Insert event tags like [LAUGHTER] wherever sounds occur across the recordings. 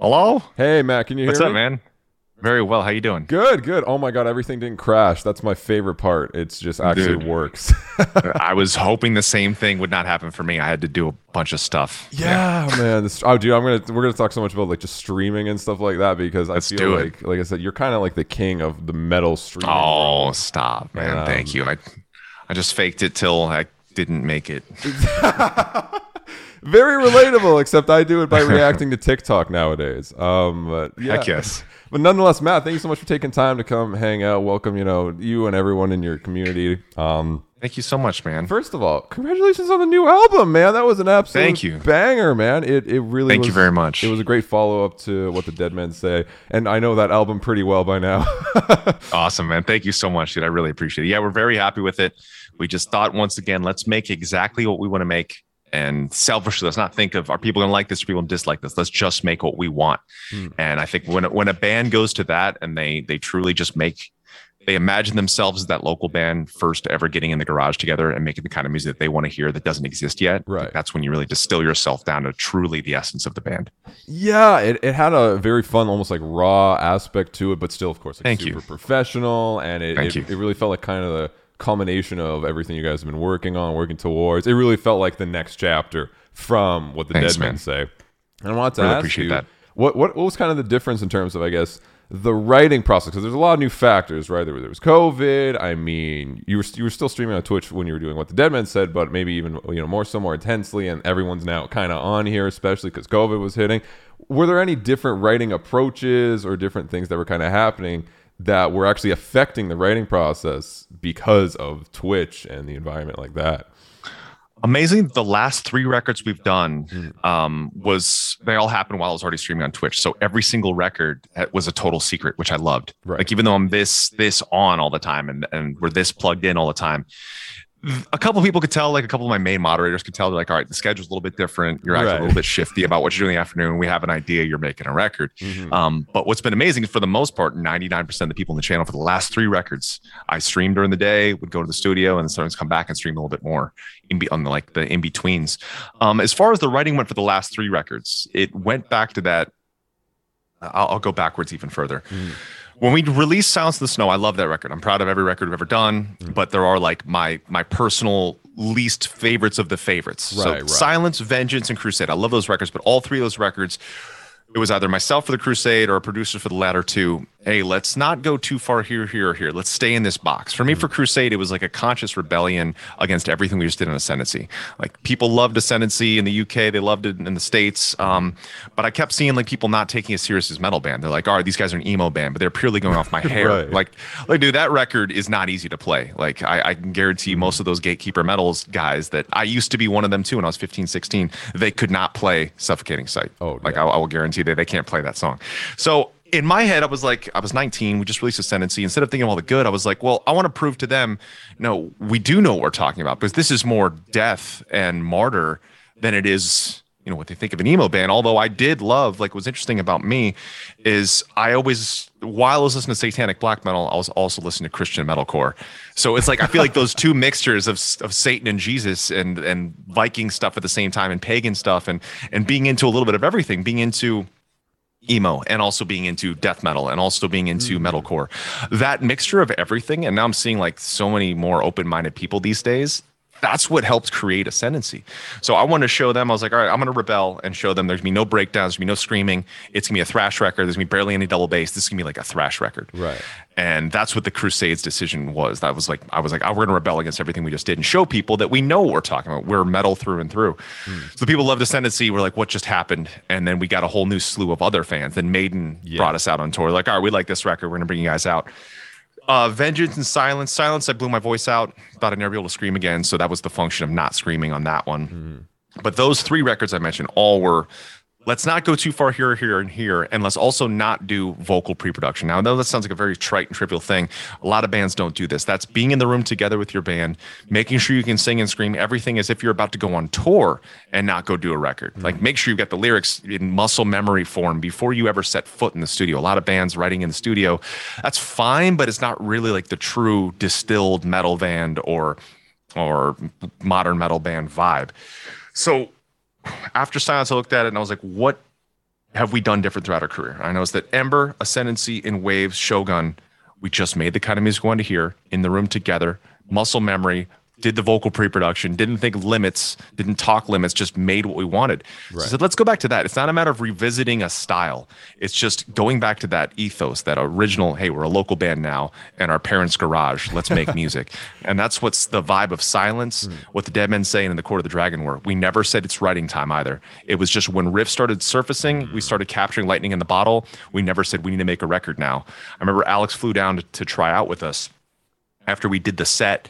Hello? Hey, Matt, can you hear me? What's hear up, man? Very well. How you doing? Good, good. Oh my god, everything didn't crash. That's my favorite part. It's just actually Dude. works. [LAUGHS] I was hoping the same thing would not happen for me. I had to do a bunch of stuff. yeah, man. This, oh, dude, I'm gonna we're gonna talk so much about like just streaming and stuff like that because I Let's feel do it. like like I said, you're kind of like the king of the metal streaming. Oh, world. stop, man. Um, Thank you. I I just faked it till I didn't make it. [LAUGHS] very relatable. Except I do it by [LAUGHS] reacting to TikTok nowadays. Um, but yeah. Heck yes. [LAUGHS] But nonetheless, Matt, thank you so much for taking time to come hang out. Welcome, you know, you and everyone in your community. Um, Thank you so much, man. First of all, congratulations on the new album, man. That was an absolute Thank you. banger, man. It it really Thank was, you very much. It was a great follow up to what the Dead Men say, and I know that album pretty well by now. [LAUGHS] Awesome, man. Thank you so much, dude. I really appreciate it. Yeah, we're very happy with it. We just thought once again, let's make exactly what we want to make. And selfishly, let's not think of are people going to like this, are people dislike this. Let's just make what we want. Hmm. And I think when when a band goes to that and they they truly just make they imagine themselves as that local band first ever getting in the garage together and making the kind of music that they want to hear that doesn't exist yet. Right. That's when you really distill yourself down to truly the essence of the band. yeah, it, it had a very fun, almost like raw aspect to it, but still, of course, like Thank super you. professional. And it, it, it really felt like kind of the culmination of everything you guys have been working on, working towards. It really felt like the next chapter from what the Thanks, Dead Men man. say. And I want to Really ask appreciate you, that. What, what what was kind of the difference in terms of I guess the writing process? Because there's a lot of new factors, right? There, was- there was COVID. I mean, you were you were still streaming on Twitch when you were doing what the Dead Men said, but maybe even you know more so more intensely, and everyone's now kind of on here, especially because COVID was hitting. Were there any different writing approaches or different things that were kind of happening that were actually affecting the writing process because of Twitch and the environment like that? amazing the last three records we've done Hmm. um, was they all happened while i was already streaming on twitch so every single record uh, was a total secret which i loved Right. like even though i'm this this on all the time and, and we're this plugged in all the time a couple of people could tell like a couple of my main moderators could tell they're like all right the schedule's a little bit different you're actually Right. a little bit shifty about what you're doing in the afternoon we have an idea you're making a record Mhm. um, but what's been amazing is for the most part, 99% of the people in the channel for the last three records, I streamed during the day, would go to the studio, and sometimes come back and stream a little bit more in be- on the, like the in betweens. Um, as far as the writing went for the last three records, it went back to that. I'll, I'll go backwards even further. Mhm. When we released Silence in the Snow, I love that record. I'm proud of every record we've ever done, mm. but there are like my my personal least favorites of the favorites. so Right, right. Silence, Vengeance, and Crusade. I love those records, but all three of those records it was either myself for the crusade or a producer for the latter two hey let's not go too far here here or here. Let's stay in this box. For me for crusade it was like a conscious rebellion against everything we just did in ascendancy. Like people loved ascendancy in the uk they loved it in the states um, but i kept seeing like people not taking it serious as metal band. They're like all right these guys are an emo band but they're purely going off my [LAUGHS] hair. Right. like like dude that record is not easy to play. Like I, I can guarantee most of those gatekeeper metals guys that i used to be one of them too when i was 15 16 they could not play suffocating sight. Oh, like yeah. I, I will guarantee that they can't play that song. So in my head, I was like, I was 19. We just released Ascendancy. Instead of thinking of all the good, I was like, well, I want to prove to them, no, we do know what we're talking about because this is more death and martyr than it is, you know, what they think of an emo band. Although I did love, like, what's interesting about me is I always, while I was listening to satanic black metal, I was also listening to Christian metalcore. So it's like I feel like those two [LAUGHS] mixtures of of Satan and Jesus and and Viking stuff at the same time and pagan stuff and and being into a little bit of everything, being into emo and also being into death metal and also being into mm. metalcore. That mixture of everything, and now I'm seeing like so many more open-minded people these days. That's what helps create ascendancy. So I want to show them. I was like, all right, I'm going to rebel and show them. There's gonna be no breakdowns. There's gonna be no screaming. It's gonna be a thrash record. There's gonna be barely any double bass. This is gonna be like a thrash record. Right. And that's what the Crusades decision was. That was like, I was like, oh, we're going to rebel against everything we just did and show people that we know what we're talking about. We're metal through and through. Hmm. So people loved Ascendancy. We're like, what just happened? And then we got a whole new slew of other fans. Then Maiden Yeah. brought us out on tour. Like, all right, we like this record. We're going to bring you guys out. Uh, Vengeance and Silence. Silence, I blew my voice out. Thought I'd never be able to scream again. So that was the function of not screaming on that one. But those three records I mentioned all were let's not go too far here, here, and here, and let's also not do vocal pre-production. Now, I know that sounds like a very trite and trivial thing. A lot of bands don't do this. That's being in the room together with your band, making sure you can sing and scream everything as if you're about to go on tour and not go do a record. Like mm-hmm. make sure you've got the lyrics in muscle memory form before you ever set foot in the studio. A lot of bands writing in the studio, that's fine, but it's not really like the true distilled metal band or or modern metal band vibe. So after silence, I looked at it and I was like, what have we done different throughout our career? I know it's that Ember, Ascendancy, in Waves, Shogun, we just made the kind of music we wanted to hear in the room together, muscle memory, did the vocal pre-production, didn't think limits, didn't talk limits, just made what we wanted. Right. So I said, let's go back to that. It's not a matter of revisiting a style. It's just going back to that ethos, that original, hey, we're a local band now and our parents' garage. Let's make [LAUGHS] music. and that's what's the vibe of silence, mm. what the Dead Men saying in the Court of the Dragon were. We never said it's writing time either. It was just when riffs started surfacing, mm. we started capturing lightning in the bottle. We never said we need to make a record now. I remember Alex flew down to, to try out with us after we did the set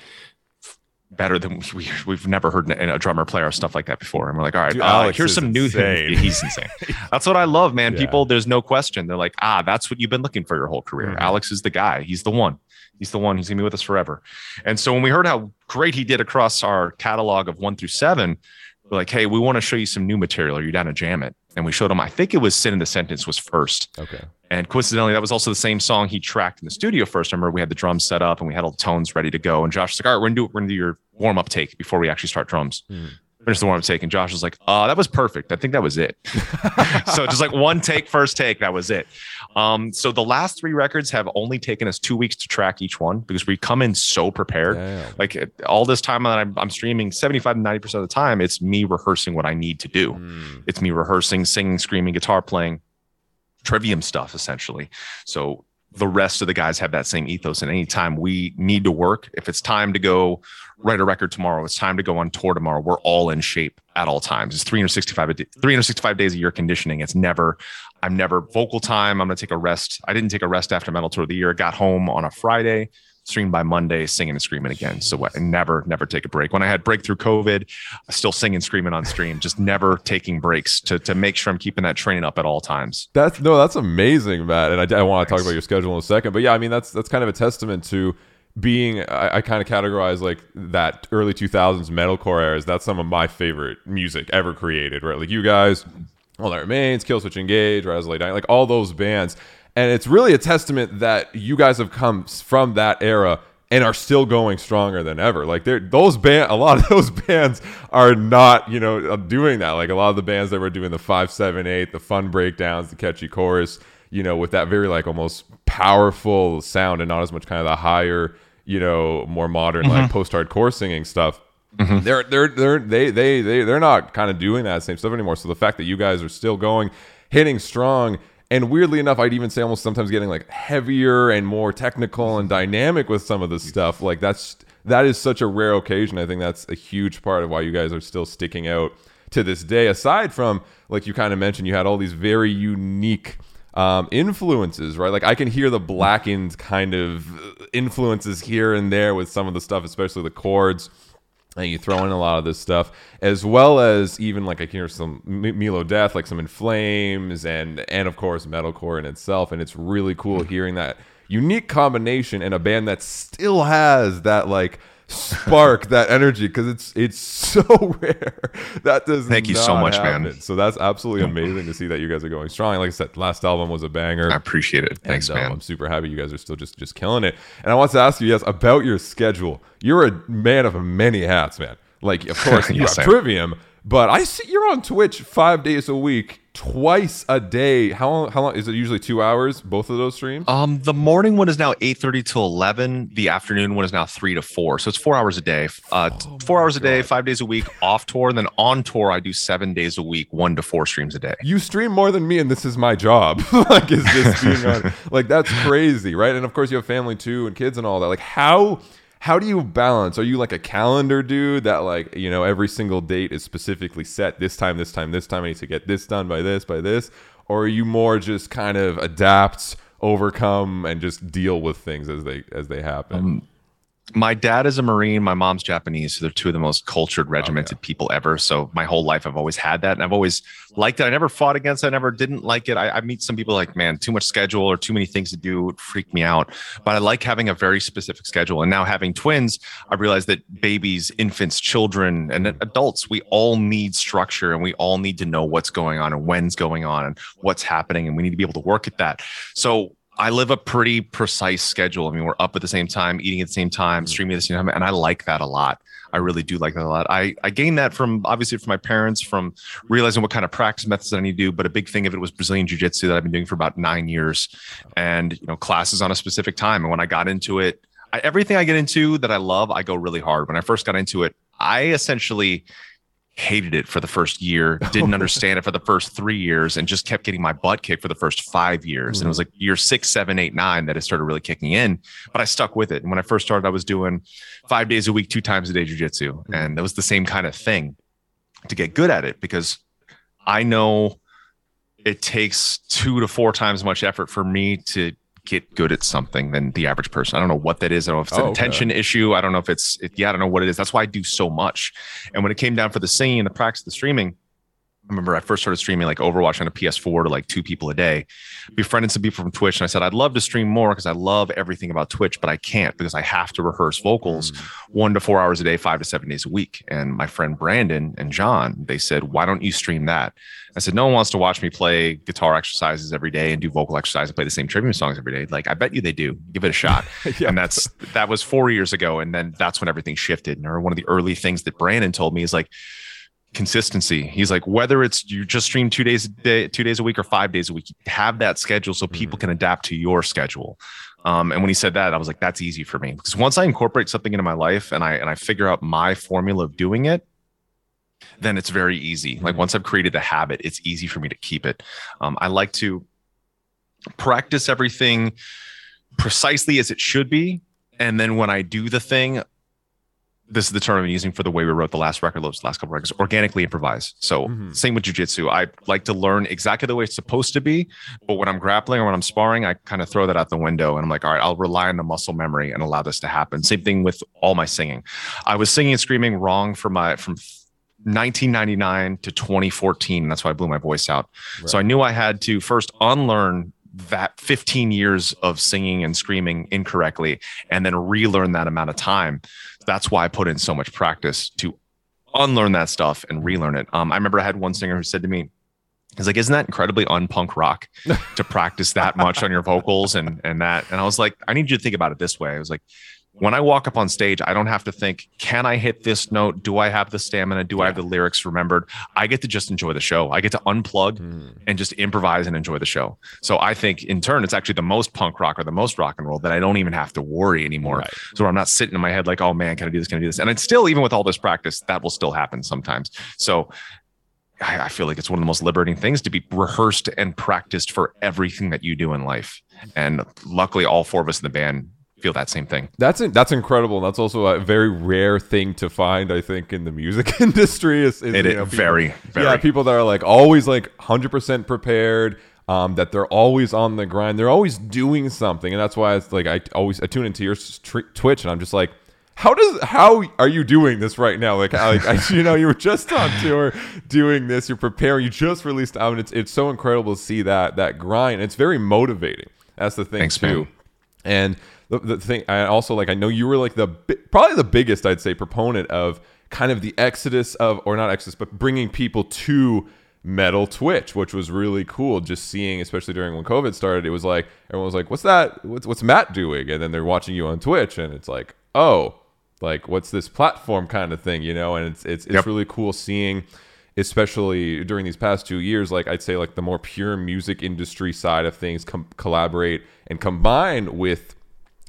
better than we, we've never heard a drummer play or stuff like that before. And we're like, all right, Dude, uh, here's some new things. He's insane. [LAUGHS] that's what I love, man. Yeah. People, there's no question. They're like, ah, that's what you've been looking for your whole career. Mm-hmm. Alex is the guy. He's the one. He's the one. He's gonna be with us forever. And so when we heard how great he did across our catalog of one through seven, we're like, hey, we want to show you some new material. Are you down to jam it? And we showed him, I think it was Sin and the Sentence was first. Okay. And coincidentally, that was also the same song he tracked in the studio first. I remember we had the drums set up and we had all the tones ready to go. And Josh was like, all right, we're gonna do we're gonna do your warm up take before we actually start drums. Mm. Finish the warm up take. And Josh was like, uh, that was perfect. I think that was it. [LAUGHS] so just like one take, first take, that was it. Um, so the last three records have only taken us two weeks to track each one because we come in so prepared. Damn. Like all this time that I'm, I'm, streaming, 75 to 90% of the time, it's me rehearsing what I need to do. Mm. It's me rehearsing, singing, screaming, guitar playing trivium stuff essentially. So the rest of the guys have that same ethos. And anytime we need to work, if it's time to go write a record tomorrow, it's time to go on tour tomorrow, we're all in shape at all times. It's 365, 365 days a year conditioning. It's never, I'm never vocal time. I'm going to take a rest. I didn't take a rest after Metal Tour of the Year. Got home on a Friday stream by Monday, singing and screaming again. So I never, never take a break. When I had breakthrough COVID, still singing, screaming on stream, just never taking breaks to to make sure I'm keeping that training up at all times. That's no, that's amazing, Matt. And I, I want to talk about your schedule in a second, but yeah, I mean that's that's kind of a testament to being I, I kind of categorize like that early 2000s metalcore era that's some of my favorite music ever created right like you guys all that remains killswitch engage rise of like all those bands and it's really a testament that you guys have come from that era and are still going stronger than ever. Like those band, a lot of [LAUGHS] those bands are not, you know, doing that. Like a lot of the bands that were doing the five, seven, eight, the fun breakdowns, the catchy chorus, you know, with that very like almost powerful sound and not as much kind of the higher, you know, more modern mm-hmm. like post-hardcore singing stuff. Mm-hmm. They're they're they're they they they they're not kind of doing that same stuff anymore. So the fact that you guys are still going, hitting strong and weirdly enough, I'd even say almost sometimes getting like heavier and more technical and dynamic with some of the stuff. Like that's that is such a rare occasion. I think that's a huge part of why you guys are still sticking out to this day. Aside from like you kind of mentioned, you had all these very unique um, influences, right? Like I can hear the blackened kind of influences here and there with some of the stuff, especially the chords and you throw in a lot of this stuff as well as even like I can hear some melodeath, like some In Flames, and and of course metalcore in itself, and it's really cool mm. hearing that unique combination in a band that still has that like spark that energy because it's it's so [LAUGHS] rare. That does thank you so much happen. man so that's absolutely amazing to see that you guys are going strong. Like i said last album was a banger. I appreciate it. Thanks and, um, man. I'm super happy you guys are still just just killing it. And i want to ask you yes about your schedule. You're a man of many hats man. Like of [LAUGHS] course you yes, have trivium but I see you're on Twitch five days a week, twice a day. How long? How long is it? Usually two hours. Both of those streams. Um, the morning one is now eight thirty to eleven. The afternoon one is now three to four. So it's four hours a day. Uh, oh four hours God. a day, five days a week. Off tour, and then on tour, I do seven days a week, one to four streams a day. You stream more than me, and this is my job. [LAUGHS] like, is this being on? [LAUGHS] like that's crazy, right? And of course, you have family too, and kids and all that. Like how how do you balance? Are you like a calendar dude that like, you know, every single date is specifically set this time, this time, this time, I need to get this done by this, by this? Or are you more just kind of adapt, overcome, and just deal with things as they as they happen? Um, my dad is a Marine. My mom's Japanese. So they're two of the most cultured, oh, regimented okay. people ever. So my whole life, I've always had that. And I've always liked it. I never fought against it. I never didn't like it. I, I meet some people like, man, too much schedule or too many things to do would freak me out. But I like having a very specific schedule. And now having twins, I realize that babies, infants, children, and mm. adults, we all need structure and we all need to know what's going on and when's going on and what's happening. And we need to be able to work at that. So I live a pretty precise schedule. I mean, we're up at the same time, eating at the same time, mm-hmm. streaming at the same time, and I like that a lot. I really do like that a lot. I, I gained that from obviously from my parents, from realizing what kind of practice methods I need to do. But a big thing of it was Brazilian Jiu Jitsu that I've been doing for about nine years and, you know, classes on a specific time. And when I got into it, I, everything I get into that I love, I go really hard. When I first got into it, I essentially hated it for the first year, didn't [LAUGHS] understand it for the first three years, and just kept getting my butt kicked for the first five years. Mm-hmm. And it was like year six, seven, eight, nine that it started really kicking in. But I stuck with it. And when I first started, I was doing five days a week, two times a day jujitsu. Mm-hmm. And that was the same kind of thing to get good at it because I know it takes two to four times as much effort for me to get good at something than the average person. I don't know what that is. I don't know if it's an oh, attention okay. issue. I don't know if it's, it, yeah, I don't know what it is. That's why I do so much. And when it came down for the singing and the practice, the streaming, I remember I first started streaming like Overwatch on a PS4 to like two people a day. Befriended some people from Twitch, and I said I'd love to stream more because I love everything about Twitch, but I can't because I have to rehearse vocals mm. one to four hours a day, five to seven days a week. And my friend Brandon and John, they said, "Why don't you stream that?" I said, "No one wants to watch me play guitar exercises every day and do vocal exercise and play the same tribute songs every day. Like I bet you they do. Give it a shot." [LAUGHS] yeah. And that's that was four years ago, and then that's when everything shifted. And one of the early things that Brandon told me is like consistency. He's like, whether it's you just stream two days a day, two days a week or five days a week, have that schedule so people mm-hmm. can adapt to your schedule. Um, and when he said that, I was like, that's easy for me because once I incorporate something into my life and I and I figure out my formula of doing it, then it's very easy. Like mm-hmm. once I've created the habit, it's easy for me to keep it. Um, I like to practice everything precisely as it should be. And then when I do the thing, this is the term I'm using for the way we wrote the last record, those last couple records, organically improvise. So mm-hmm. same with jujitsu. I like to learn exactly the way it's supposed to be, but when I'm grappling or when I'm sparring, I kind of throw that out the window and I'm like, all right, I'll rely on the muscle memory and allow this to happen. Same thing with all my singing. I was singing and screaming wrong for my from 1999 to 2014. That's why I blew my voice out. Right. So I knew I had to first unlearn that 15 years of singing and screaming incorrectly and then relearn that amount of time that's why I put in so much practice to unlearn that stuff and relearn it. Um, I remember I had one singer who said to me, He's like, isn't that incredibly unpunk rock [LAUGHS] to practice that much on your vocals and and that? And I was like, I need you to think about it this way. I was like, when I walk up on stage, I don't have to think, can I hit this note? Do I have the stamina? Do yeah. I have the lyrics remembered? I get to just enjoy the show. I get to unplug mm. and just improvise and enjoy the show. So I think in turn, it's actually the most punk rock or the most rock and roll that I don't even have to worry anymore. Right. So I'm not sitting in my head like, oh man, can I do this? Can I do this? And it's still, even with all this practice, that will still happen sometimes. So I, I feel like it's one of the most liberating things to be rehearsed and practiced for everything that you do in life. And luckily, all four of us in the band feel that same thing. That's that's incredible. That's also a very rare thing to find, I think, in the music [LAUGHS] industry. Is, is it you know, people, very, very yeah, people that are like always like hundred percent prepared. Um, that they're always on the grind. They're always doing something, and that's why it's like I always I tune into your Twitch, and I'm just like, how does how are you doing this right now? Like, like I, [LAUGHS] you know, you were just on tour doing this. You're preparing. You just released album. It's it's so incredible to see that that grind. It's very motivating. That's the thing Thanks, too. Man. And the, the thing I also like I know you were like the probably the biggest I'd say proponent of kind of the exodus of or not exodus but bringing people to metal twitch which was really cool just seeing especially during when covid started it was like everyone was like what's that? What's, what's matt doing? And then they're watching you on twitch and it's like oh like what's this platform kind of thing you know? And it's it's, it's yep. really cool seeing especially during these past two years like i'd say like the more pure music industry side of things com- collaborate and combine with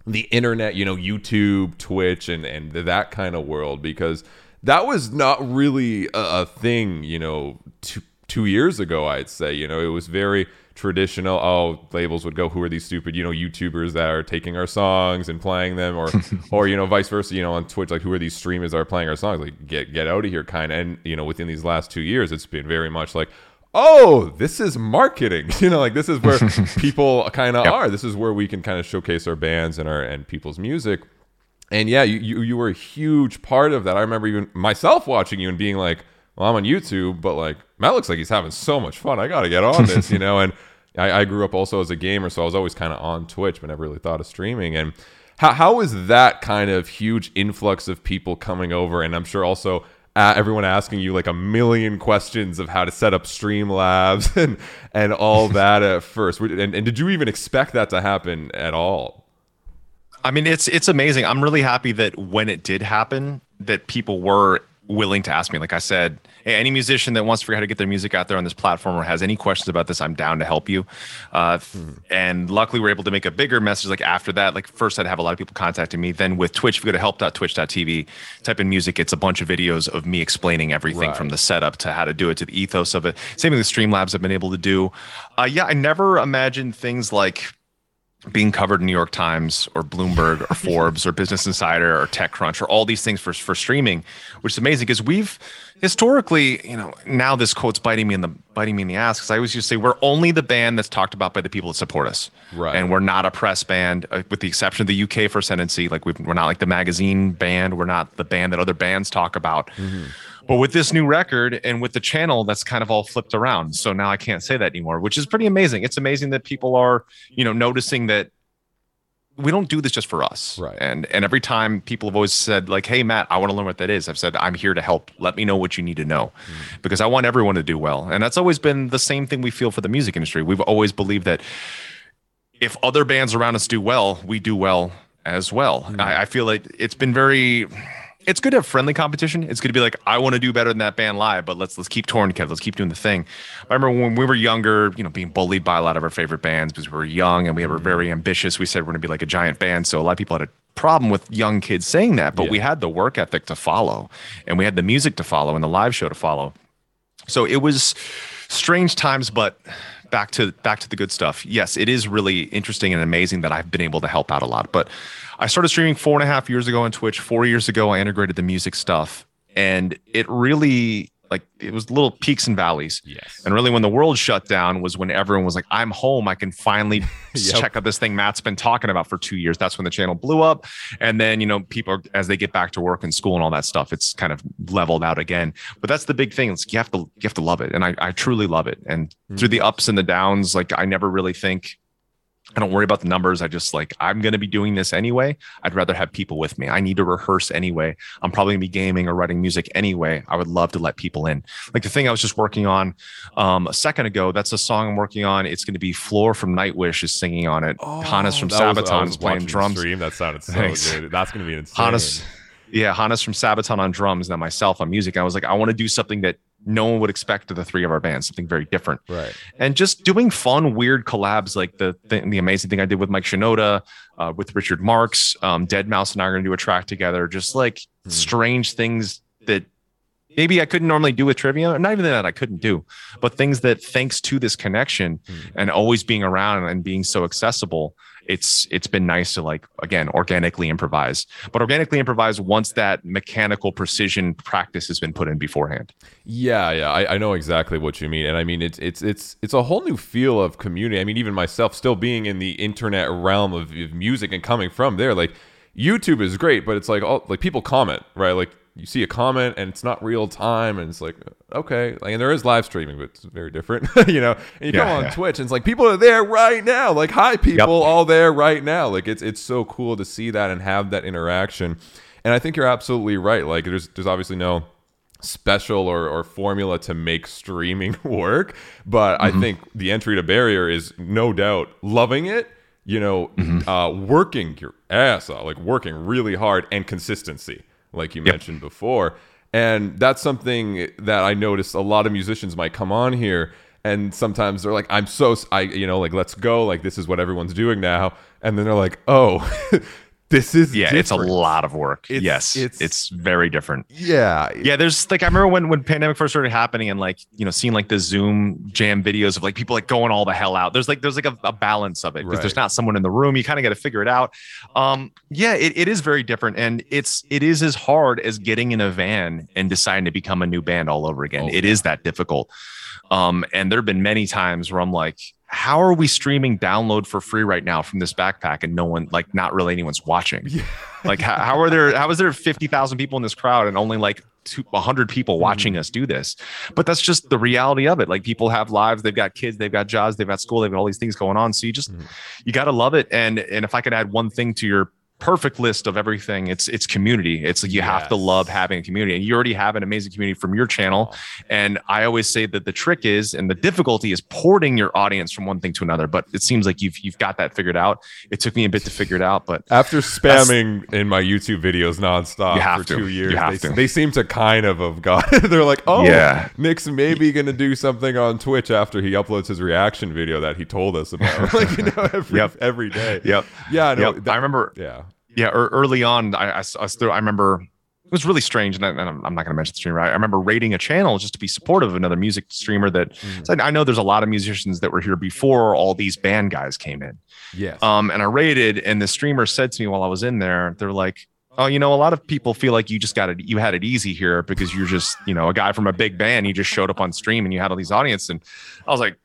the internet, you know, YouTube, Twitch, and and that kind of world because that was not really a, a thing, you know, two two years ago. I'd say, you know, it was very traditional. Oh, labels would go, "Who are these stupid, you know, YouTubers that are taking our songs and playing them?" Or, [LAUGHS] or you know, vice versa. You know, on Twitch, like, "Who are these streamers that are playing our songs?" Like, get get out of here, kind of. And you know, within these last two years, it's been very much like, oh, this is marketing. [LAUGHS] You know, like this is where [LAUGHS] people kind of yep. are. This is where we can kind of showcase our bands and our and people's music. And yeah, you, you you were a huge part of that. I remember even myself watching you and being like, well, I'm on YouTube, but like Matt looks like he's having so much fun. I got to get on this, you know. And I, I, grew up also as a gamer, so I was always kind of on Twitch, but never really thought of streaming. And how how was that kind of huge influx of people coming over? And I'm sure also uh, everyone asking you like a million questions of how to set up Streamlabs [LAUGHS] and and all [LAUGHS] that at first. And, and did you even expect that to happen at all? I mean, it's it's amazing. I'm really happy that when it did happen, that people were willing to ask me. Like I said, hey, any musician that wants to figure out how to get their music out there on this platform or has any questions about this, I'm down to help you. Uh, mm-hmm. And luckily, we're able to make a bigger message. Like after that, like first, I'd have a lot of people contacting me. Then with Twitch, if you go to help.twitch.tv, type in music, it's a bunch of videos of me explaining everything right. from the setup to how to do it to the ethos of it. Same thing with Streamlabs I've been able to do. Uh, yeah, I never imagined things like being covered in New York Times or Bloomberg or [LAUGHS] Forbes or Business Insider or TechCrunch or all these things for for streaming, which is amazing because we've historically, you know, now this quote's biting me in the biting me in the ass because I always used to say we're only the band that's talked about by the people that support us, right? And we're not a press band, uh, with the exception of the UK for Ascendancy. Like we are not like the magazine band. We're not the band that other bands talk about. Mm-hmm. But with this new record and with the channel, that's kind of all flipped around. So now I can't say that anymore, which is pretty amazing. It's amazing that people are, you know, noticing that we don't do this just for us. Right. And and every time people have always said like, "Hey Matt, I want to learn what that is." I've said, "I'm here to help. Let me know what you need to know." Mm-hmm. Because I want everyone to do well. And that's always been the same thing we feel for the music industry. We've always believed that if other bands around us do well, we do well as well. Mm-hmm. I, I feel like it's been very it's good to have friendly competition. It's good to be like, I want to do better than that band live, but let's let's keep touring together. Let's keep doing the thing. I remember when we were younger, you know, being bullied by a lot of our favorite bands because we were young and we were very mm-hmm. ambitious. We said we're going to be like a giant band. So a lot of people had a problem with young kids saying that, but yeah. we had the work ethic to follow, and we had the music to follow, and the live show to follow. So it was strange times, but back to back to the good stuff. Yes, it is really interesting and amazing that I've been able to help out a lot, but I started streaming four and a half years ago on Twitch. Four years ago, I integrated the music stuff, and it really like it was little peaks and valleys. Yes. And really, when the world shut down, was when everyone was like, "I'm home. I can finally [LAUGHS] yep. check out this thing Matt's been talking about for two years." That's when the channel blew up. And then you know, people are, as they get back to work and school and all that stuff, it's kind of leveled out again. But that's the big thing. It's you have to you have to love it, and I I truly love it. And mm-hmm. through the ups and the downs, like I never really think I don't worry about the numbers. I just like, I'm going to be doing this anyway. I'd rather have people with me. I need to rehearse anyway. I'm probably going to be gaming or writing music anyway. I would love to let people in. Like the thing I was just working on um, a second ago, that's a song I'm working on. It's going to be Floor from Nightwish is singing on it. Oh, Hannes from Sabaton is playing drums. Stream. That sounded so Thanks. good. That's going to be insane. Hannes, yeah, Hannes from Sabaton on drums, and then myself on music. I was like, I want to do something that no one would expect to the three of our bands, something very different. Right. And just doing fun, weird collabs like the the, the amazing thing I did with Mike Shinoda, uh, with Richard Marx, um, Deadmau5 and I are going to do a track together. Just like mm-hmm. strange things that maybe I couldn't normally do with Trivium, not even that I couldn't do, but things that thanks to this connection mm-hmm. and always being around and being so accessible, it's it's been nice to like again organically improvise. But organically improvise once that mechanical precision practice has been put in beforehand. Yeah yeah. I, I know exactly what you mean. And i mean it's it's it's it's a whole new feel of community. I mean even myself still being in the internet realm of, of music and coming from there like youtube is great but it's like all like people comment right? Like you see a comment and it's not real time and it's like okay like, and there is live streaming but it's very different [LAUGHS] you know and you yeah, go on yeah. twitch and it's like people are there right now like hi people yep. all there right now like it's it's so cool to see that and have that interaction and i think you're absolutely right like there's there's obviously no special or, or formula to make streaming [LAUGHS] work but mm-hmm. i think the entry to barrier is no doubt loving it you know mm-hmm. uh, working your ass off like working really hard and consistency like you yep. mentioned before. And that's something that I noticed a lot of musicians might come on here and sometimes they're like, I'm so, I, you know, like, let's go. Like, this is what everyone's doing now. And then they're like, oh, [LAUGHS] this is yeah different. it's a lot of work. It's, yes it's it's very different. Yeah. Yeah there's like i remember when when pandemic first started happening and like you know seeing like the zoom jam videos of like people like going all the hell out. There's like there's like a, a balance of it because right. there's not someone in the room. You kind of got to figure it out. Um yeah it, it is very different and it's it is as hard as getting in a van and deciding to become a new band all over again. Oh, it yeah. is that difficult. Um and there have been many times where i'm like how are we streaming download for free right now from this backpack and no one like not really anyone's watching yeah. like how, how, are there how is there 50,000 people in this crowd and only like two, 100 people mm-hmm. watching us do this but that's just the reality of it like people have lives they've got kids they've got jobs they've got school they've got all these things going on so you just mm-hmm. you got to love it and and if i could add one thing to your perfect list of everything. It's it's community. It's like you have to love having a community, and you already have an amazing community from your channel. And I always say that the trick is, and the difficulty is porting your audience from one thing to another. But it seems like you've you've got that figured out. It took me a bit to figure it out, but After spamming in my YouTube videos nonstop for to. two years, they, they seem to kind of have got. [LAUGHS] They're like, oh, Yeah. Nik's maybe gonna do something on Twitch after he uploads his reaction video that he told us about. [LAUGHS] like you know, every Yep. every day. Yep. Yeah. No, Yep. that- I remember yeah. Yeah ear- early on I I remember it was really strange and, I, I'm not going to mention the streamer I, I remember raiding a channel just to be supportive of another music streamer that Mm. said i know there's a lot of musicians that were here before all these band guys came in Yes. um and i raided and the streamer said to me while i was in there they're like oh you know a lot of people feel like you just got it you had it easy here because you're just you know a guy from a big band you just showed up on stream and you had all these audience and i was like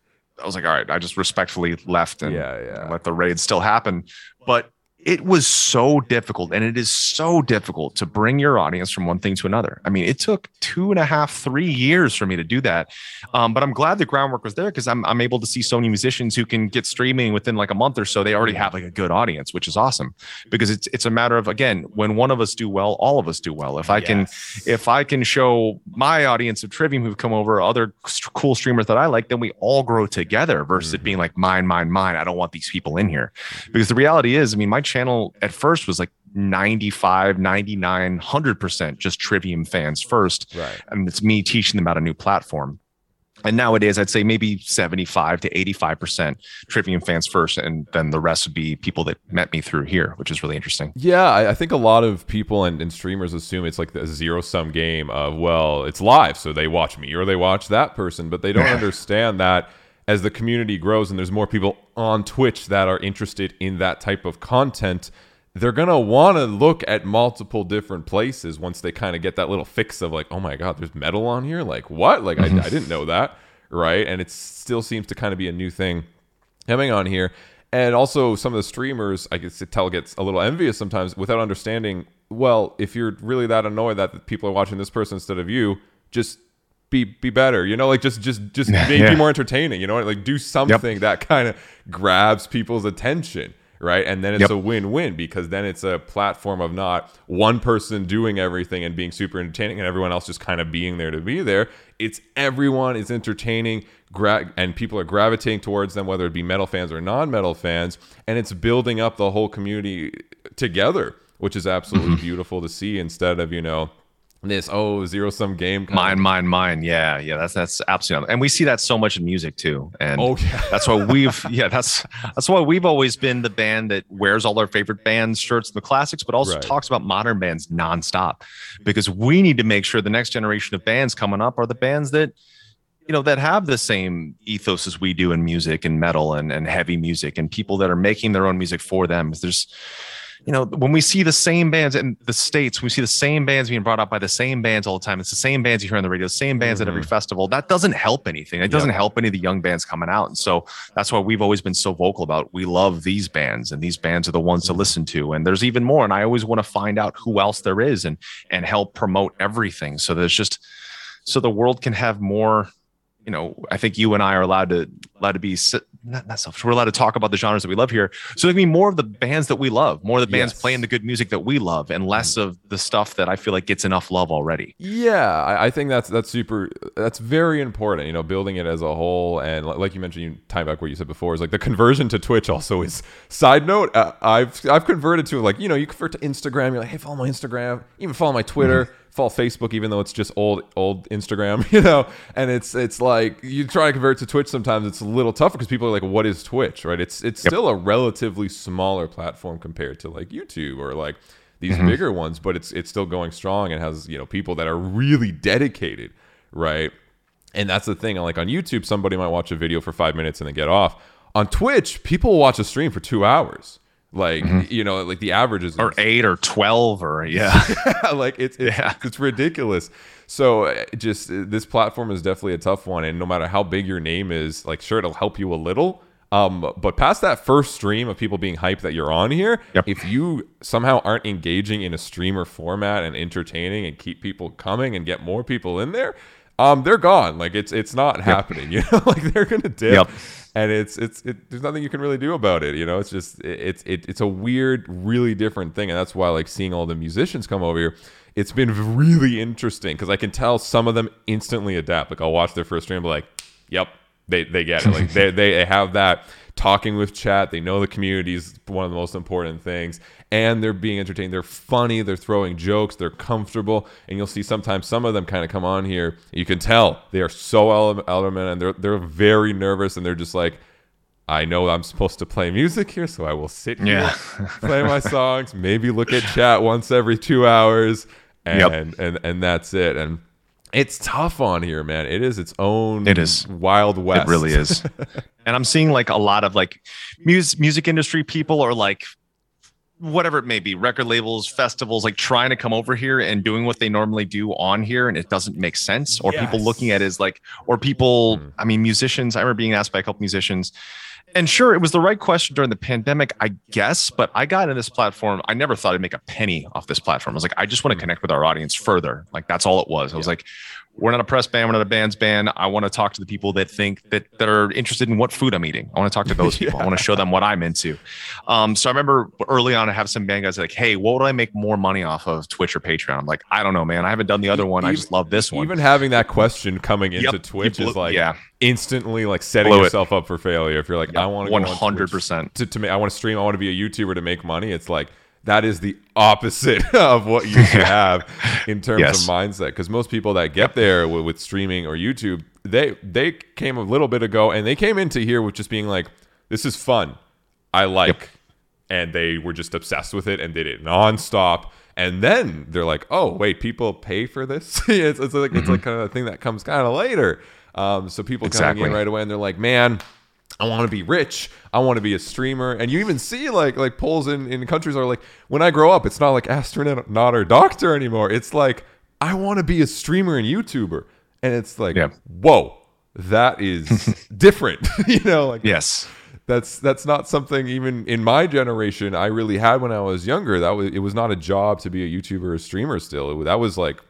i was like all right i just respectfully left and yeah. Yeah. let the raid still happen. But it was so difficult, and it is so difficult to bring your audience from one thing to another. I mean, it took two and a half, three years for me to do that. Um, but I'm glad the groundwork was there because I'm I'm able to see so many musicians who can get streaming within like a month or so. They already have like a good audience, which is awesome because it's it's a matter of again, when one of us do well, all of us do well. If I can if I can show my audience of Trivium who've come over other cool streamers that I like, then we all grow together versus it being like mine, mine, mine. I don't want these people in here. Because the reality is, I mean, my channel at first was like 95, 99, 100% just Trivium fans first. Right. And it's me teaching them about a new platform. And nowadays, I'd say maybe 75 to 85% Trivium fans first. And then the rest would be people that met me through here, which is really interesting. Yeah, I, I think a lot of people and, and streamers assume it's like a zero sum game of, well, it's live, so they watch me or they watch that person, but they don't [LAUGHS] understand that as the community grows and there's more people on Twitch that are interested in that type of content, they're going to want to look at multiple different places once they kind of get that little fix of like, oh my God, there's metal on here? Like, what? Like, I, I mm-hmm. didn't know that. Right. And it still seems to kind of be a new thing coming on here. And also, some of the streamers, I guess tell gets a little envious sometimes without understanding. Well, if you're really that annoyed that people are watching this person instead of you, just be be better. You know, like just just just [LAUGHS] be, Yeah. be more entertaining. You know, like do something that kind of grabs people's attention. Right. And then it's Yep. a win win because then it's a platform of not one person doing everything and being super entertaining and everyone else just kind of being there to be there. It's everyone is entertaining gra- and people are gravitating towards them, whether it be metal fans or non metal fans. And it's building up the whole community together, which is absolutely Mm-hmm. beautiful to see instead of, you know, this, oh, zero sum game. Mine, mine, mine. Yeah, yeah. That's that's absolutely, and we see that so much in music too. And Oh, yeah. that's why we've, [LAUGHS] yeah, that's that's why we've always been the band that wears all our favorite bands shirts and the classics, but also Right. talks about modern bands nonstop, because we need to make sure the next generation of bands coming up are the bands that you know that have the same ethos as we do in music and metal and, and heavy music and people that are making their own music for them there's you know when we see the same bands in the states we see the same bands being brought up by the same bands all the time. It's the same bands you hear on the radio same bands at every mm-hmm. festival. That doesn't help anything. It doesn't help any of the young bands coming out. And so that's why we've always been so vocal about we love these bands and these bands are the ones to mm-hmm. listen to. And there's even more and i always want to find out who else there is and and help promote everything so there's just so the world can have more you know, I think you and I are allowed to allowed to be not, not selfish. We're allowed to talk about the genres that we love here. So there can be more of the bands that we love, more of the bands Yes. playing the good music that we love, and less of the stuff that I feel like gets enough love already. Yeah, I, I think that's that's super. That's very important. You know, building it as a whole, and like you mentioned, you tie back what you said before is like the conversion to Twitch. Also, is side note. Uh, I've I've converted to like you know you convert to Instagram. You're like, hey, follow my Instagram, even follow my Twitter, follow Facebook, even though it's just old old Instagram. [LAUGHS] You know, and it's it's like you try to convert to Twitch. Sometimes it's a little tougher because people are like, what is Twitch? Right? It's it's still a relatively smaller platform compared to like YouTube or like these mm-hmm. bigger ones, but it's it's still going strong and has you know people that are really dedicated, right? And that's the thing. Like on YouTube, somebody might watch a video for five minutes and then get off. On Twitch, people will watch a stream for two hours. Like you know, like the average is Or eight or twelve, or [LAUGHS] yeah, like it's it's, Yeah. it's ridiculous. So uh, just uh, this platform is definitely a tough one, and no matter how big your name is, like sure it'll help you a little. Um, but past that first stream of people being hyped that you're on here, Yep. if you somehow aren't engaging in a streamer format and entertaining and keep people coming and get more people in there, um, they're gone. Like it's it's not happening. [LAUGHS] You know, like they're gonna dip. Yep. And it's it's it, there's nothing you can really do about it, you know. It's just it, it's it, it's a weird, really different thing, and that's why like seeing all the musicians come over here, it's been really interesting because I can tell some of them instantly adapt. Like I'll watch their first stream, be like, "Yep, they they get it. Like they they have that talking with chat. They know the community is one of the most important things, and they're being entertained. They're funny. They're throwing jokes. They're comfortable, and you'll see sometimes some of them kind of come on here. You can tell they are so ele- element, and they're they're very nervous, and they're just like. I know I'm supposed to play music here, so I will sit here, Yeah. [LAUGHS] play my songs, maybe look at chat once every two hours, and Yep. and and that's it. And it's tough on here, man. It is its own. It is. wild west. It really is. [LAUGHS] and I'm seeing like a lot of like music music industry people or like whatever it may be, record labels, festivals, like trying to come over here and doing what they normally do on here, and it doesn't make sense. Or people looking at it as like, or people, Mm. I mean, musicians. I remember being asked by a couple musicians. And sure, it was the right question during the pandemic, I guess. But I got in this platform. I never thought I'd make a penny off this platform. I was like, I just want to Mm. connect with our audience further. Like that's all it was. I was like, we're not a press band, we're not a band's band. I want to talk to the people that think that that are interested in what food I'm eating. I want to talk to those [LAUGHS] people. I want to show them what I'm into. Um, so I remember early on, I have some band guys like, hey, what would I make more money off of Twitch or Patreon? I'm like, I don't know, man. I haven't done the other one. I just love this one. Even having that question coming into Yep, Twitch blew- is like yeah. instantly like setting Blew it. yourself up for failure. If you're like, I want to one hundred percent. to, to make, I want to stream, I want to be a YouTuber to make money. It's like that is the opposite [LAUGHS] of what you should have in terms Yes. of mindset. Because most people that get there with, with streaming or YouTube, they they came a little bit ago and they came into here with just being like, this is fun, I like, and they were just obsessed with it and did it nonstop. And then they're like, oh wait, people pay for this. [LAUGHS] it's, it's like it's like kind of a thing that comes kind of later. Um, so people coming in right away and they're like, man. I want to be rich. I want to be a streamer. And you even see like like polls in, in countries are like, when I grow up, it's not like astronaut not or doctor anymore. It's like I want to be a streamer and YouTuber. And it's like, Yeah. whoa, that is [LAUGHS] different. [LAUGHS] you know, like Yes. that's that's not something even in my generation I really had when I was younger. That was it was not a job to be a YouTuber or streamer still. It, that was like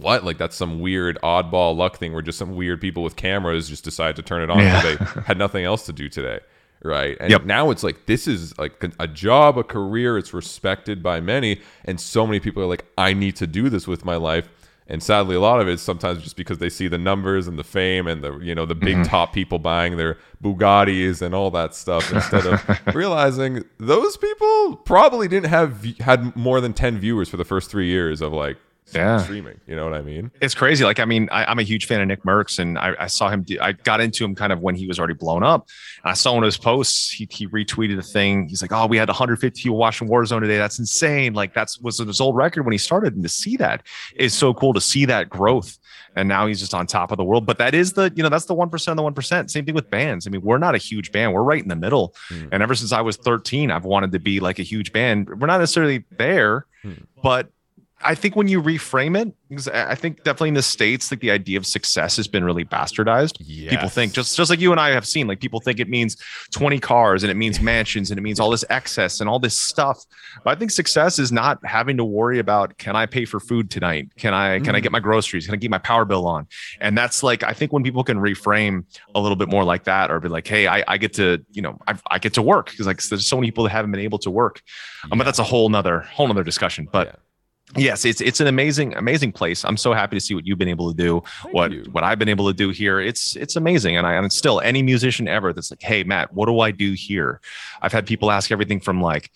what? Like that's some weird oddball luck thing where just some weird people with cameras just decide to turn it on Yeah. because they had nothing else to do today. Right. And Yep. now it's like this is like a job, a career, it's respected by many. And so many people are like, I need to do this with my life. And sadly, a lot of it is sometimes just because they see the numbers and the fame and the you know the big mm-hmm. top people buying their Bugattis and all that stuff instead of [LAUGHS] realizing those people probably didn't have had more than ten viewers for the first three years of like Yeah. streaming. You know what I mean? It's crazy. Like, I mean, I, I'm a huge fan of NickMercs, and I, I saw him. Do, I got into him kind of when he was already blown up. And I saw one of his posts. He, he retweeted a thing. He's like, "Oh, we had 150 people watching Warzone today. That's insane. Like, that's was his old record when he started. And to see that is so cool to see that growth. And now he's just on top of the world. But that is the, you know, that's the one percent of the one percent. Same thing with bands. I mean, we're not a huge band. We're right in the middle. Hmm. And ever since I was 13, I've wanted to be like a huge band. We're not necessarily there, Hmm. but I think when you reframe it, I think definitely in the states, like the idea of success has been really bastardized. People think just just like you and I have seen, like people think it means 20 cars and it means mansions and it means all this excess and all this stuff. But I think success is not having to worry about can I pay for food tonight? Can I can I get my groceries? Can I keep my power bill on? And that's like I think when people can reframe a little bit more like that, or be like, hey, I, I get to you know I, I get to work because like there's so many people that haven't been able to work. Um, but that's a whole nother whole nother discussion. But Yeah. Yes it's it's an amazing amazing place. I'm so happy to see what you've been able to do Thank what you. what i've been able to do here. It's it's amazing and i and still any musician ever that's like hey matt what do i do here? I've had people ask everything from like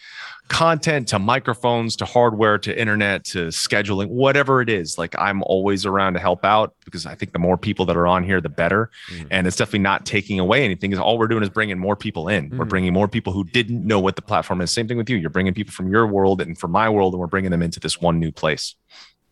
content to microphones to hardware to internet to scheduling whatever it is like i'm always around to help out because i think the more people that are on here the better Mhm. and it's definitely not taking away anything is all we're doing is bringing more people in we're Mhm. bringing more people who didn't know what the platform is same thing with you you're bringing people from your world and from my world and we're bringing them into this one new place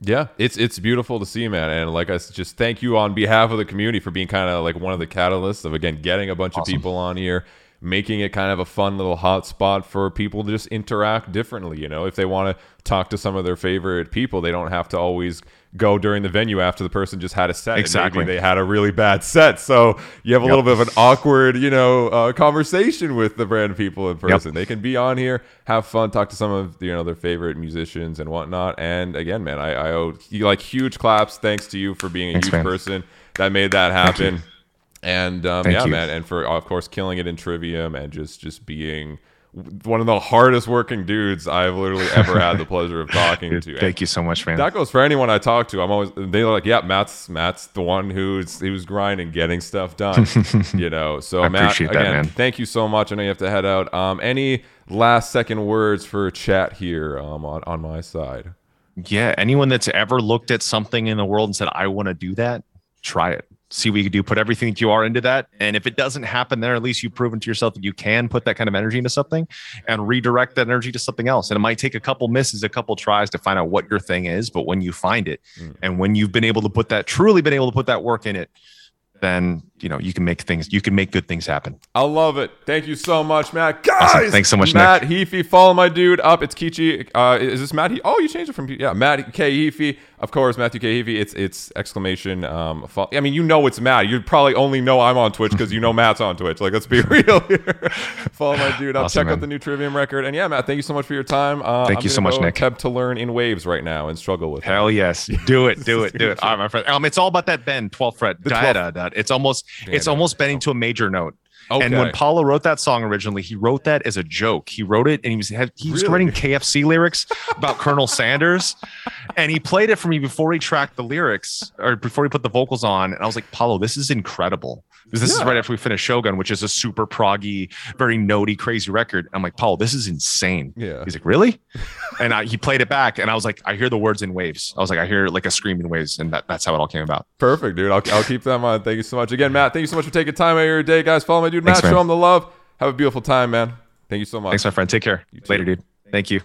Yeah, it's it's beautiful to see, man. And like I just thank you on behalf of the community for being kind of like one of the catalysts of again getting a bunch Awesome. of people on here, making it kind of a fun little hot spot for people to just interact differently. You know, if they want to talk to some of their favorite people, they don't have to always go during the venue after the person just had a set. Exactly. maybe they had a really bad set. So you have a little bit of an awkward, you know, uh, conversation with the brand people in person. They can be on here, have fun, talk to some of you know their favorite musicians and whatnot. And again, man, I, I owe you like huge claps. Thanks to you for being a Thanks, huge man. person that made that happen. And um, yeah, you. man, and for of course killing it in Trivium and just just being one of the hardest working dudes I've literally ever had the pleasure of talking Dude, to. And Thank you so much, man. that goes for anyone I talk to. I'm always they're like, yeah, Matt's Matt's the one who's who's grinding, getting stuff done. [LAUGHS] you know. So I Matt, that, again, man. thank you so much. I know you have to head out. Um, any last second words for chat here um, on on my side? yeah, anyone that's ever looked at something in the world and said, I want to do that, try it. See what you can do. Put everything that you are into that. And if it doesn't happen there, at least you've proven to yourself that you can put that kind of energy into something and redirect that energy to something else. And it might take a couple misses, a couple tries to find out what your thing is. But when you find it Mm. and when you've been able to put that, truly been able to put that work in it, then you know you can make things you can make good things happen I love it. Thank you so much, Matt. Guys, Awesome. Thanks so much, Nick. Matt Heafy. Follow my dude up. It's Kichi. Uh, is this Matt? He- oh, you changed it from yeah, Matt K Heafy. Of course, Matthew K Heafy. It's it's exclamation. Um, fo- I mean, you know it's Matt. You probably only know I'm on Twitch because you know Matt's on Twitch. Like, let's be [LAUGHS] real here. Follow my dude up. Awesome, Check out the new Trivium record. And yeah, Matt, thank you so much for your time. Uh, Thank I'm you so much, Nick. Kept to learn in waves right now and struggle with. it. hell yes [LAUGHS] do it do it do it all right my friend um it's all about that bend 12th fret The Da, 12th. da, da. It's almost it's da, almost bending to a major note And when Paolo wrote that song originally, he wrote that as a joke. He wrote it and he was he was Really? writing KFC lyrics about Colonel Sanders, and he played it for me before he tracked the lyrics or before he put the vocals on. And I was like, Paolo, this is incredible. Because this is right after we finished Shogun, which is a super proggy, very notey, crazy record. I'm like, Paolo, this is insane. Yeah. He's like, really? and I, he played it back, and I was like, I hear the words in waves. I was like, I hear like a scream in waves, and that, that's how it all came about. Perfect, dude. I'll, I'll keep that in mind. Thank you so much. Again, Matt, thank you so much for taking time out of your day, guys. Follow my dude, Thanks, Matt. man. Show him the love. Have a beautiful time, man. Thank you so much. Thanks, my friend. Take care. too. Later, dude. Thank you.